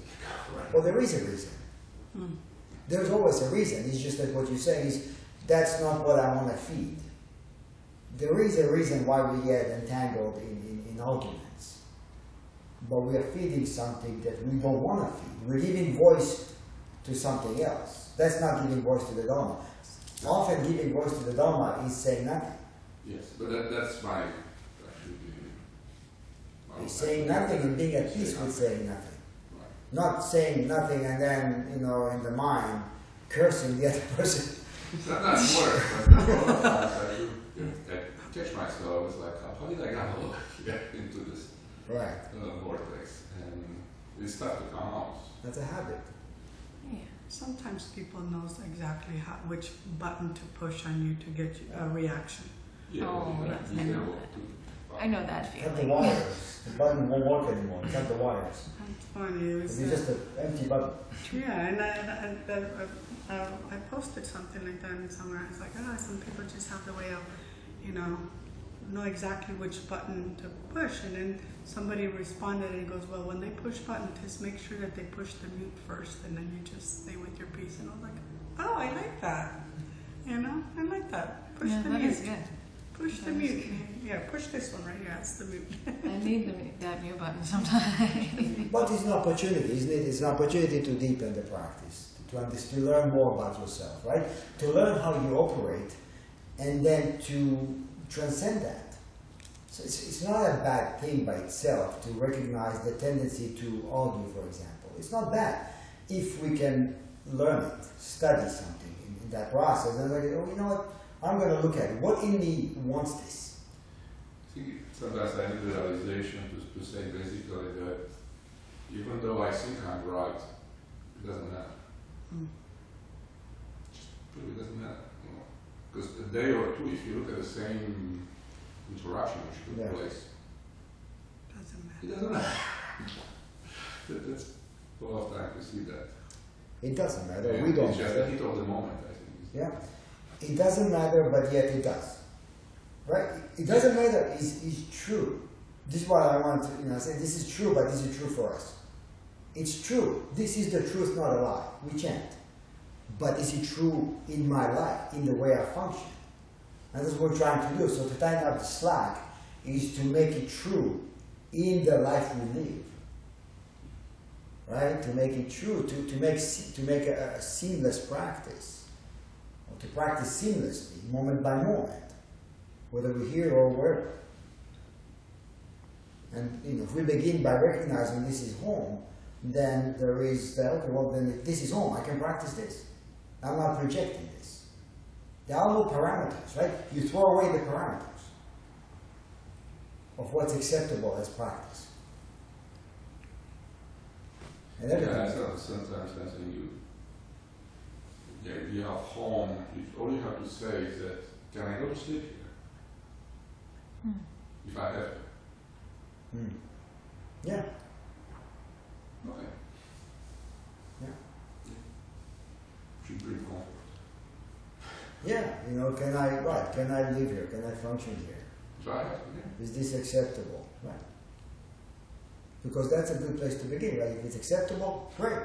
right. Well, there is a reason. Mm. There's always a reason. It's just that what you're saying is that's not what I want to feed. There is a reason why we get entangled in, in, in arguments. But we are feeding something that we don't want to feed. We're giving voice to something else. That's not giving voice to the Dharma. Often giving voice to the Dharma is saying nothing. Yes, but that, that's my my It's saying nothing and being at peace with saying nothing. Right. Not saying nothing and then, you know, in the mind, cursing the other person. Sometimes worse, but a lot of times I was get- I catch like, how did I get into this Right. uh, vortex? And it started to come out. That's a habit. Yeah. Sometimes people knows exactly how, which button to push on you to get a reaction. Yeah, Oh, but yes, I know that. to- I know that Cut the feeling. wires. The button won't work anymore. Cut the wires. It's funny. It was, be uh, just an empty button. Yeah, and I, and I, uh, uh, I posted something like that in somewhere. It's like, oh, some people just have the way of, you know, know exactly which button to push. And then somebody responded and goes, well, when they push button, just make sure that they push the mute first, and then you just stay with your piece. And I was like, oh, I like that. You know, I like that. Push Yeah, the that mute. is good. Push the that is mute. good. Yeah, push this one right here. That's the mute. I need the, mu- that mute button sometimes. But it's an opportunity, isn't it? It's an opportunity to deepen the practice, to, understand, to learn more about yourself, right? To learn how you operate, and then to transcend that. So it's, it's not a bad thing by itself to recognize the tendency to argue, for example. It's not bad if we can learn it, study something in, in that process, and like, oh, you know what? I'm going to look at it. What in me wants this? I think sometimes I need the realization to, to say basically that even though I think I'm right, it doesn't matter. Mm. Just really doesn't matter. You know? Because a day or two, if you look at the same interaction which took Yeah. place, Doesn't matter. it doesn't matter. that, that's a lot of time to see that. It doesn't matter. And we don't It's just matter. the heat of the moment, I think. Yeah, it doesn't matter, but yet it does. Right? It doesn't matter. It's, it's true. This is what I want to, you know, say. This is true, but this is true for us. It's true. This is the truth, not a lie. We chant. But is it true in my life, in the way I function? And that's what we're trying to do. So to tighten up the slack is to make it true in the life we live. Right? To make it true, to, to make to make a, a seamless practice or to practice seamlessly, moment by moment, whether we're here or wherever. And you know, if we begin by recognizing this is home, then there is okay, well then if this is home, I can practice this. I'm not rejecting this. There are no parameters, right? You throw away the parameters of what's acceptable as practice. And everything. Yeah, so sometimes I think you, the idea of home, if all you have to say is that, can I go to sleep here? Hmm. If I have to. Hmm. Yeah. Okay. Should bring comfort. Yeah, you know, can I right, can I live here? Can I function here? If I have to, yeah. Is this acceptable? Right. Because that's a good place to begin, right? If it's acceptable, great.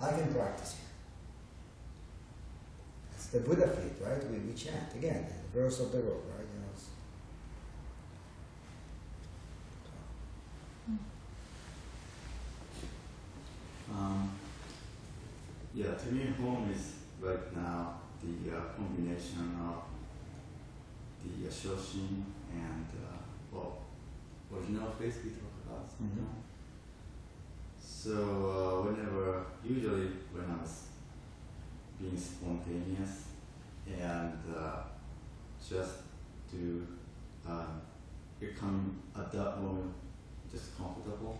I can practice here. It's the Buddha faith, right? We, we chant again, the verse of the road, right? You know, Um, yeah, to me, home is right now the uh, combination of the uh, Shoshin and, uh, well, original face we talk about sometimes. So, uh, whenever, usually when I was being spontaneous and uh, just to um, become at that moment just comfortable,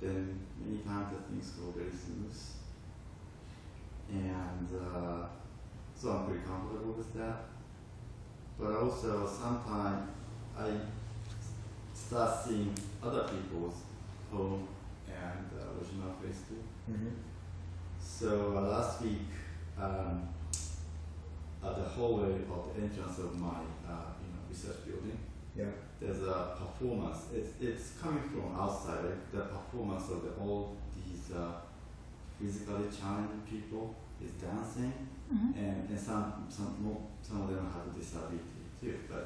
then many times the things go very smooth. And uh, so I'm pretty comfortable with that. But also sometimes I start seeing other people's home and uh, original face too. Mhm. So uh, last week, um, at the hallway of the entrance of my uh, you know research building, Yeah. there's a performance. It's it's coming from outside. Like the performance of the, all these uh, physically challenged people is dancing, Mhm. and, and some some more, some of them have disability too. But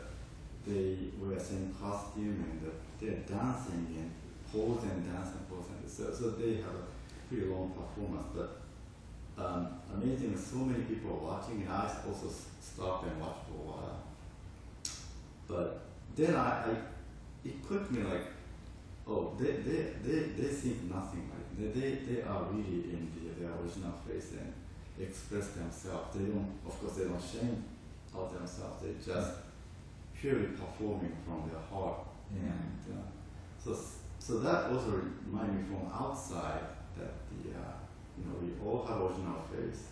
they wear same costume and they're dancing and pose and dance and pose and so so they have a pretty long performance. But um, amazing, so many people are watching. And I also s- stop and watch for a while. But then I, I it clicked me like, oh, they they they, they think nothing like they, they they are really in the, their original face and express themselves. They don't, of course, they don't shame of themselves. They just purely performing from their heart. Yeah. And uh, so so that also reminded me from outside that the uh, you know we all have original face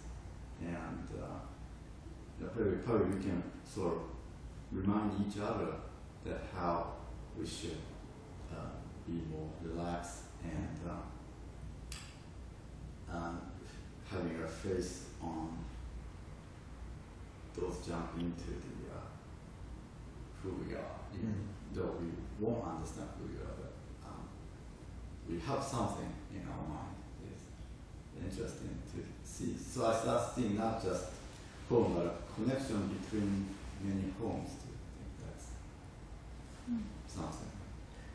and uh, probably, probably we can sort of remind each other that how we should be more relaxed and uh, um, having our face on those jump into the uh, who we are, even Mm. though we won't understand who we are, but um, we have something in our mind. It's interesting to see. So I start seeing not just home, but a connection between many homes. To think that's Mm. something.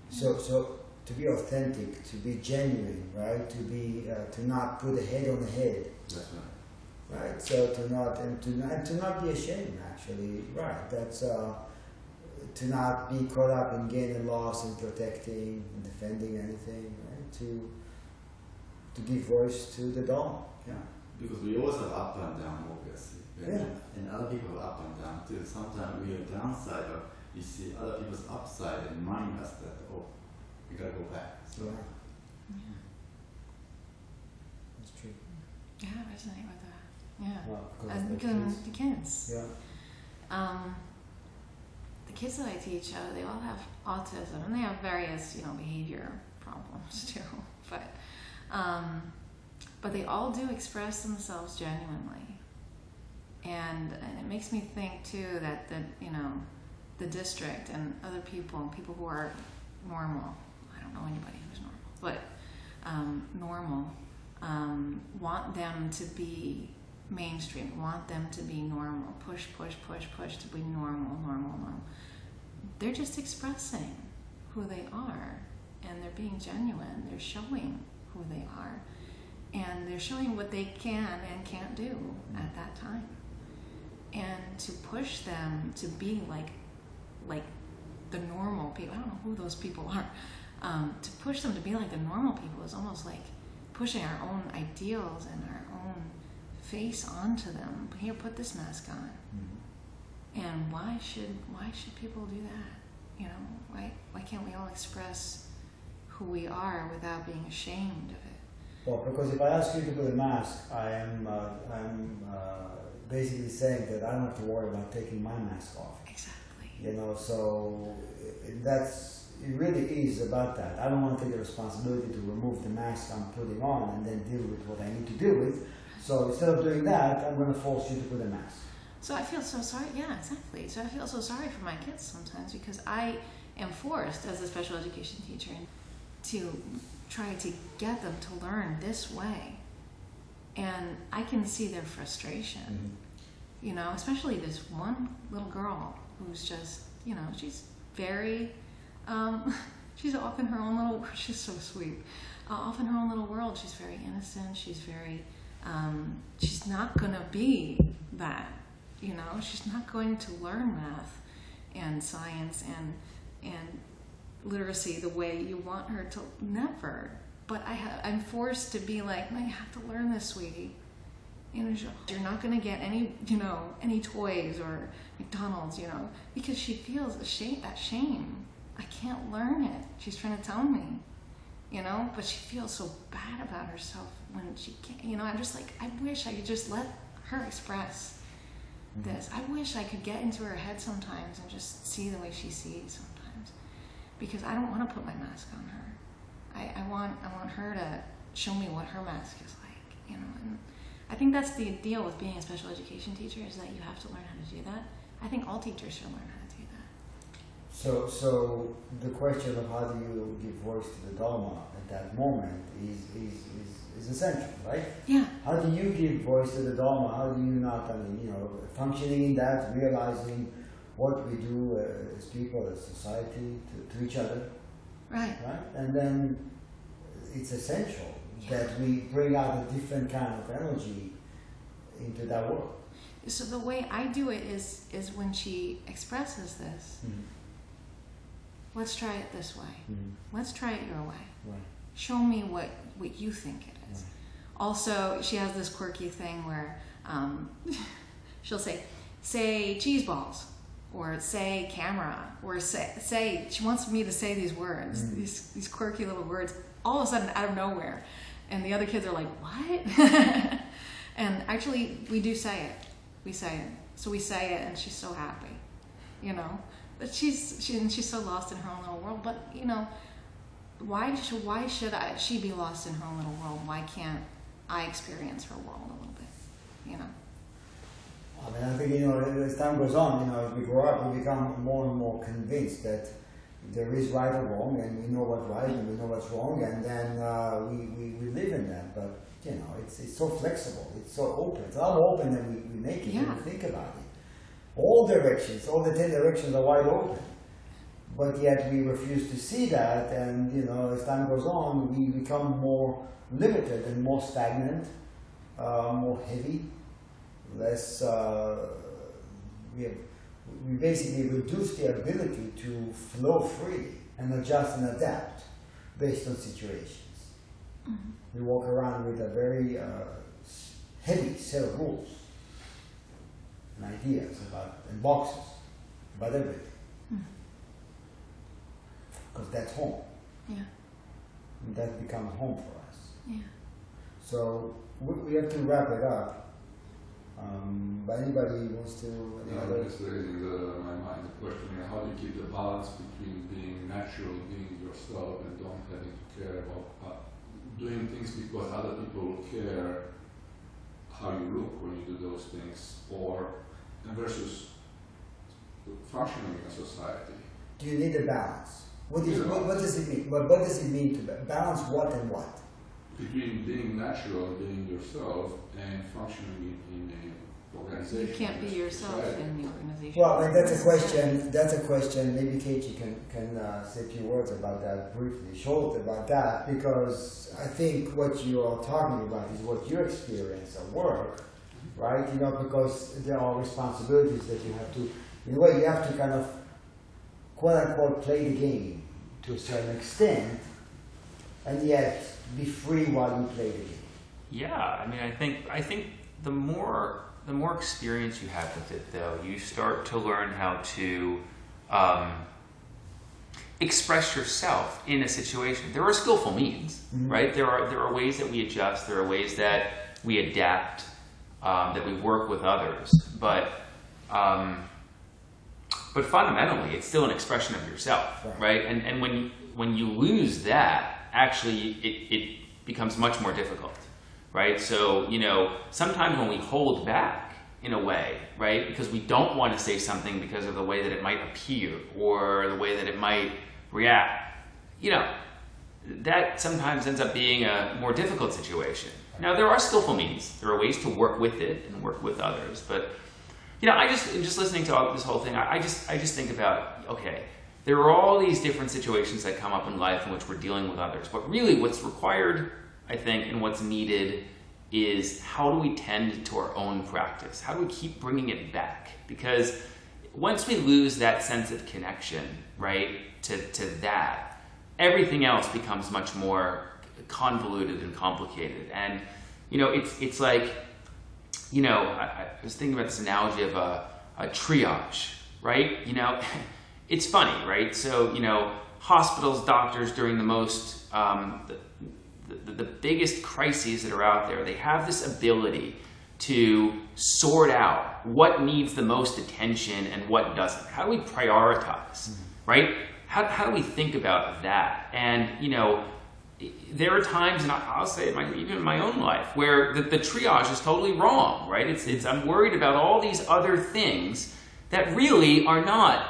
So, so to be authentic, to be genuine, right? To be, uh, to not put a head on the head, That's right. right? So to not and to not, and to not be ashamed, actually, right? That's uh, to not be caught up in gain and loss and protecting and defending anything, right? To to give voice to the dawn. Yeah. Because we always have up and down, obviously. And, Yeah. and other people have up and down too. Sometimes we are downside, but you see other people's upside and remind us that, oh, we gotta go back. So, Yeah, Yeah. that's true. Yeah, I resonate with that. Yeah. Well, because And of the kids. the kids. Yeah. Um, the kids that I teach, uh, they all have autism, and they have various, you know, behavior problems too. But, um, but they all do express themselves genuinely, and and it makes me think too that the you know, the district and other people, people who are normal. Don't know anybody who's normal, but um, normal um, want them to be mainstream, want them to be normal, push, push, push, push to be normal, normal, normal. They're just expressing who they are and they're being genuine. They're showing who they are and they're showing what they can and can't do at that time. And to push them to be like, like the normal people, I don't know who those people are, um, to push them to be like the normal people is almost like pushing our own ideals and our own face onto them. Here, put this mask on. Mhm. And why should why should people do that? You know, why why can't we all express who we are without being ashamed of it? Well, because if I ask you to put a mask, I am uh, I'm uh, basically saying that I don't have to worry about taking my mask off. Exactly. You know, so that's it. Really is about that. I don't want to take the responsibility to remove the mask I'm putting on and then deal with what I need to deal with. So instead of doing that, I'm going to force you to put a mask. So I feel so sorry. Yeah, exactly. So I feel so sorry for my kids sometimes because I am forced as a special education teacher to try to get them to learn this way. And I can see their frustration. Mm-hmm. you know, especially this one little girl who's just, you know, she's very, um, she's off in her own little, she's so sweet, uh, off in her own little world. She's very innocent. She's very, um, she's not to be that, you know, she's not going to learn math and science and, and literacy the way you want her to, never. But I ha- I'm forced to be like, no, you have to learn this, sweetie you know, you're not to get any, you know, any toys or McDonald's, you know, because she feels a shame, that shame. I can't learn it. She's trying to tell me, you know, but she feels so bad about herself when she can't, you know, I'm just like, I wish I could just let her express mm-hmm. this. I wish I could get into her head sometimes and just see the way she sees sometimes because I don't want to put my mask on her. I, I want, I want her to show me what her mask is like, you know, and I think that's the deal with being a special education teacher is that you have to learn how to do that. I think all teachers should learn how to do that. So, so the question of how do you give voice to the Dharma at that moment is, is, is, is essential, right? Yeah. How do you give voice to the Dharma? How do you not, I mean, you know, functioning in that, realizing what we do uh, as people, as society, to, to each other, Right. right? And then it's essential that we bring out a different kind of energy into that world. So the way I do it is is when she expresses this. Let's try it this way. Let's try it your way. Right. Show me what what you think it is. Also, she has this quirky thing where um, she'll say, "Say cheese balls," or "Say camera," or "Say say." She wants me to say these words, Mm. these these quirky little words, all of a sudden out of nowhere, and the other kids are like, "What?" and actually, we do say it. We say it. So we say it, and she's so happy, you know. But she's she, and she's so lost in her own little world. But you know, why should why should I she be lost in her own little world? Why can't I experience her world a little bit? You know. I mean, I think, you know, as time goes on, you know, as we grow up, we become more and more convinced that there is right or wrong, and we know what's right and we know what's wrong, and then uh, we, we, we live in that. But, you know, it's, it's so flexible, it's so open. It's how open that we, we make it when Yeah. we think about it. All directions, all the ten directions are wide open. But yet we refuse to see that, and, you know, as time goes on, we become more limited and more stagnant, uh, more heavy, less uh, we, have, we basically reduce the ability to flow freely and adjust and adapt based on situations. We walk around with a very uh, heavy set of rules and ideas about and boxes about everything. Because that's home. Yeah. And that becomes home for us. Yeah. So we, we have to wrap it up. Um, but anybody wants to? Any Yeah, other? I'm just raising the, my mind the question, you know, how do you keep the balance between being natural, being yourself, and don't having to care about uh, doing things because other people care how you look when you do those things, or and versus functioning in a society. Do you need a balance? What, is, Yeah. what, what does it mean? What, what does it mean to balance what and what? Between being natural, being yourself, and functioning in, in a organization. You can't be yourself society. in the organization. Well, I mean, that's a question. That's a question. Maybe Katie can can uh, say a few words about that briefly, short about that, because I think what you are talking about is what you experience at work, right? You know, because there are responsibilities that you have to. In a way, you have to kind of quote unquote play the game to a certain extent, and yet be free while you play the game. Yeah, I mean, I think I think the more the more experience you have with it, though, you start to learn how to um, express yourself in a situation. There are skillful means, Mhm. right? There are there are ways that we adjust. There are ways that we adapt, um, that we work with others. But um, but fundamentally, it's still an expression of yourself, Right. right? And and when when you lose that, actually, it, it becomes much more difficult, right? So you know, sometimes when we hold back in a way, right, because we don't want to say something because of the way that it might appear or the way that it might react, you know, that sometimes ends up being a more difficult situation. Now, there are skillful means. There are ways to work with it and work with others, but you know, I just just listening to all this whole thing, I, I just I just think about okay, there are all these different situations that come up in life in which we're dealing with others, but really, what's required, I think, and what's needed is how do we tend to our own practice? How do we keep bringing it back? Because once we lose that sense of connection, right, to, to that, everything else becomes much more convoluted and complicated. And, you know, it's, it's like, you know, I, I was thinking about this analogy of a, a triage, right? You know, it's funny, right? So, you know, hospitals, doctors during the most, um, the, the, the biggest crises that are out there, they have this ability to sort out what needs the most attention and what doesn't. How do we prioritize, right? How, how do we think about that? And, you know, there are times, and I'll say it, even in my own life, where the, the triage is totally wrong, right? It's, it's, I'm worried about all these other things that really are not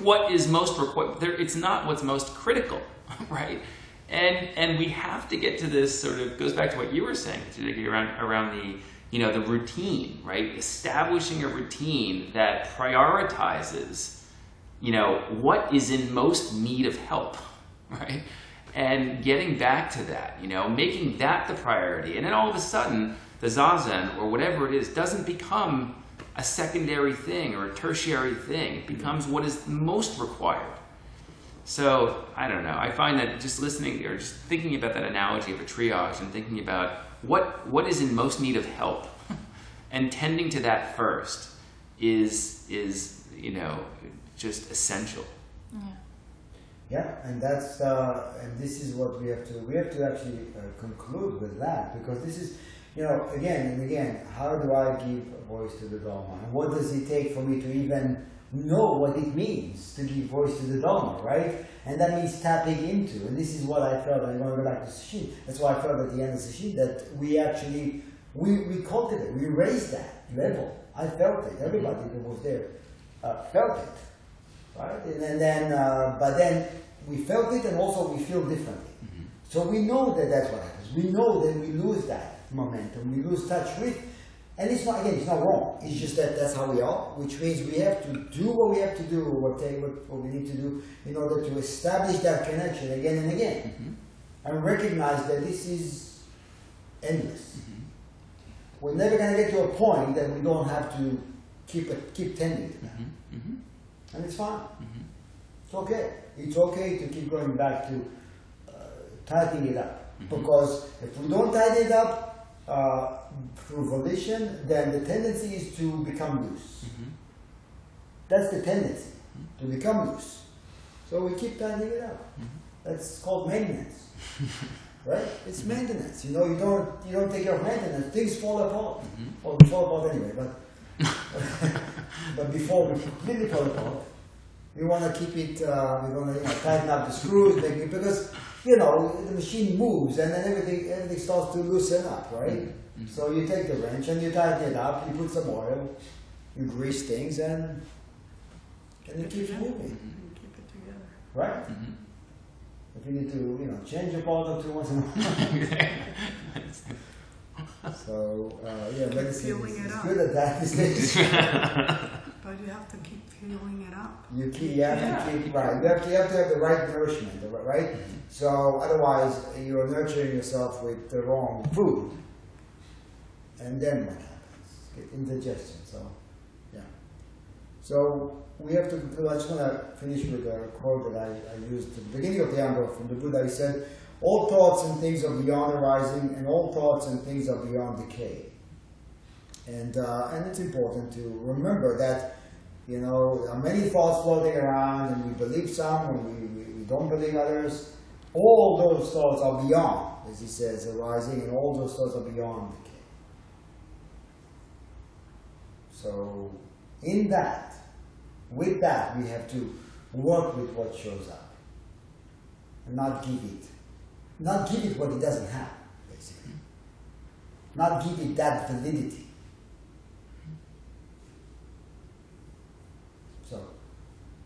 what is most required. It's not what's most critical, right? And and we have to get to this sort of goes back to what you were saying Tadiki, around around the you know the routine, right? Establishing a routine that prioritizes, you know, what is in most need of help, right? And getting back to that, you know, making that the priority, and then all of a sudden the zazen or whatever it is doesn't become a secondary thing or a tertiary thing. It becomes what is most required. So I don't know. I find that just listening or just thinking about that analogy of a triage and thinking about what what is in most need of help and tending to that first is is you know just essential. Yeah. And that's uh, and this is what we have to we have to actually uh, conclude with that because this is you know again and again how do I give voice to the Dharma and what does it take for me to even know what it means to give voice to the Dharma, right? And that means tapping into, and this is what I felt. And I'm going to go back to Sesshin. That's why I felt at the end of Sesshin that we actually we we cultivate, we raised that level. I felt it. Everybody that was there uh, felt it right? And, and then, uh, but then we felt it, and also we feel differently. Mm-hmm. So we know that that's what happens. We know that we lose that momentum, we lose touch with, and it's not again, it's not wrong. It's just that that's how we are, which means we have to do what we have to do, what, they, what, what we need to do in order to establish that connection again and again, mm-hmm. and recognize that this is endless. Mm-hmm. We're never going to get to a point that we don't have to keep keep tending to that and it's fine. Mm-hmm. It's okay. It's okay to keep going back to uh, tightening it up. Mm-hmm. Because if we don't tighten it up uh, through volition, then the tendency is to become loose. Mm-hmm. That's the tendency, to become loose. So we keep tightening it up. That's called maintenance. right? It's maintenance. You know, you don't you don't take care of maintenance, things fall apart. Or they fall apart anyway, but but before we completely fall apart, we want to keep it, uh, we want to you know, tighten up the screws, make it, because, you know, the machine moves and then everything, everything starts to loosen up, right? Mm-hmm. So you take the wrench and you tighten it up, you put some oil, you grease things and, and it keeps moving, mm-hmm. And keep it together. right? Mm-hmm. If you need to, you know, change a part or two once in a while. So, uh, yeah, Filling is, it is good at that. these days. But you have to keep filling it up. You keep, you have Yeah. to keep right. You have to, you have to have the right nourishment, right-? So otherwise, you're nurturing yourself with the wrong food, and then what happens? Get indigestion. So, yeah. So we have to. I just want to finish with a quote that I, I used at the beginning of the Ango from the Buddha. He said, "All thoughts and things are beyond arising, and all thoughts and things are beyond decay." And uh, and it's important to remember that you know, there are many thoughts floating around, and we believe some, and we, we, we don't believe others. All those thoughts are beyond, as he says, arising, and all those thoughts are beyond decay. So, in that, with that, we have to work with what shows up, and not give it, not give it what it doesn't have, basically. Not give it that validity. So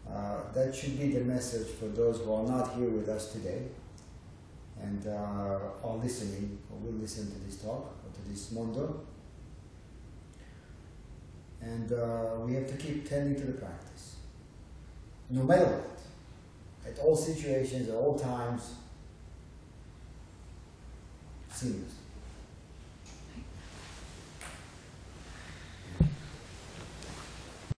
uh, that should be the message for those who are not here with us today and uh, are listening or will listen to this talk or to this mondo. And uh, we have to keep tending to the practice, no matter what, at all situations, at all times, seamlessly.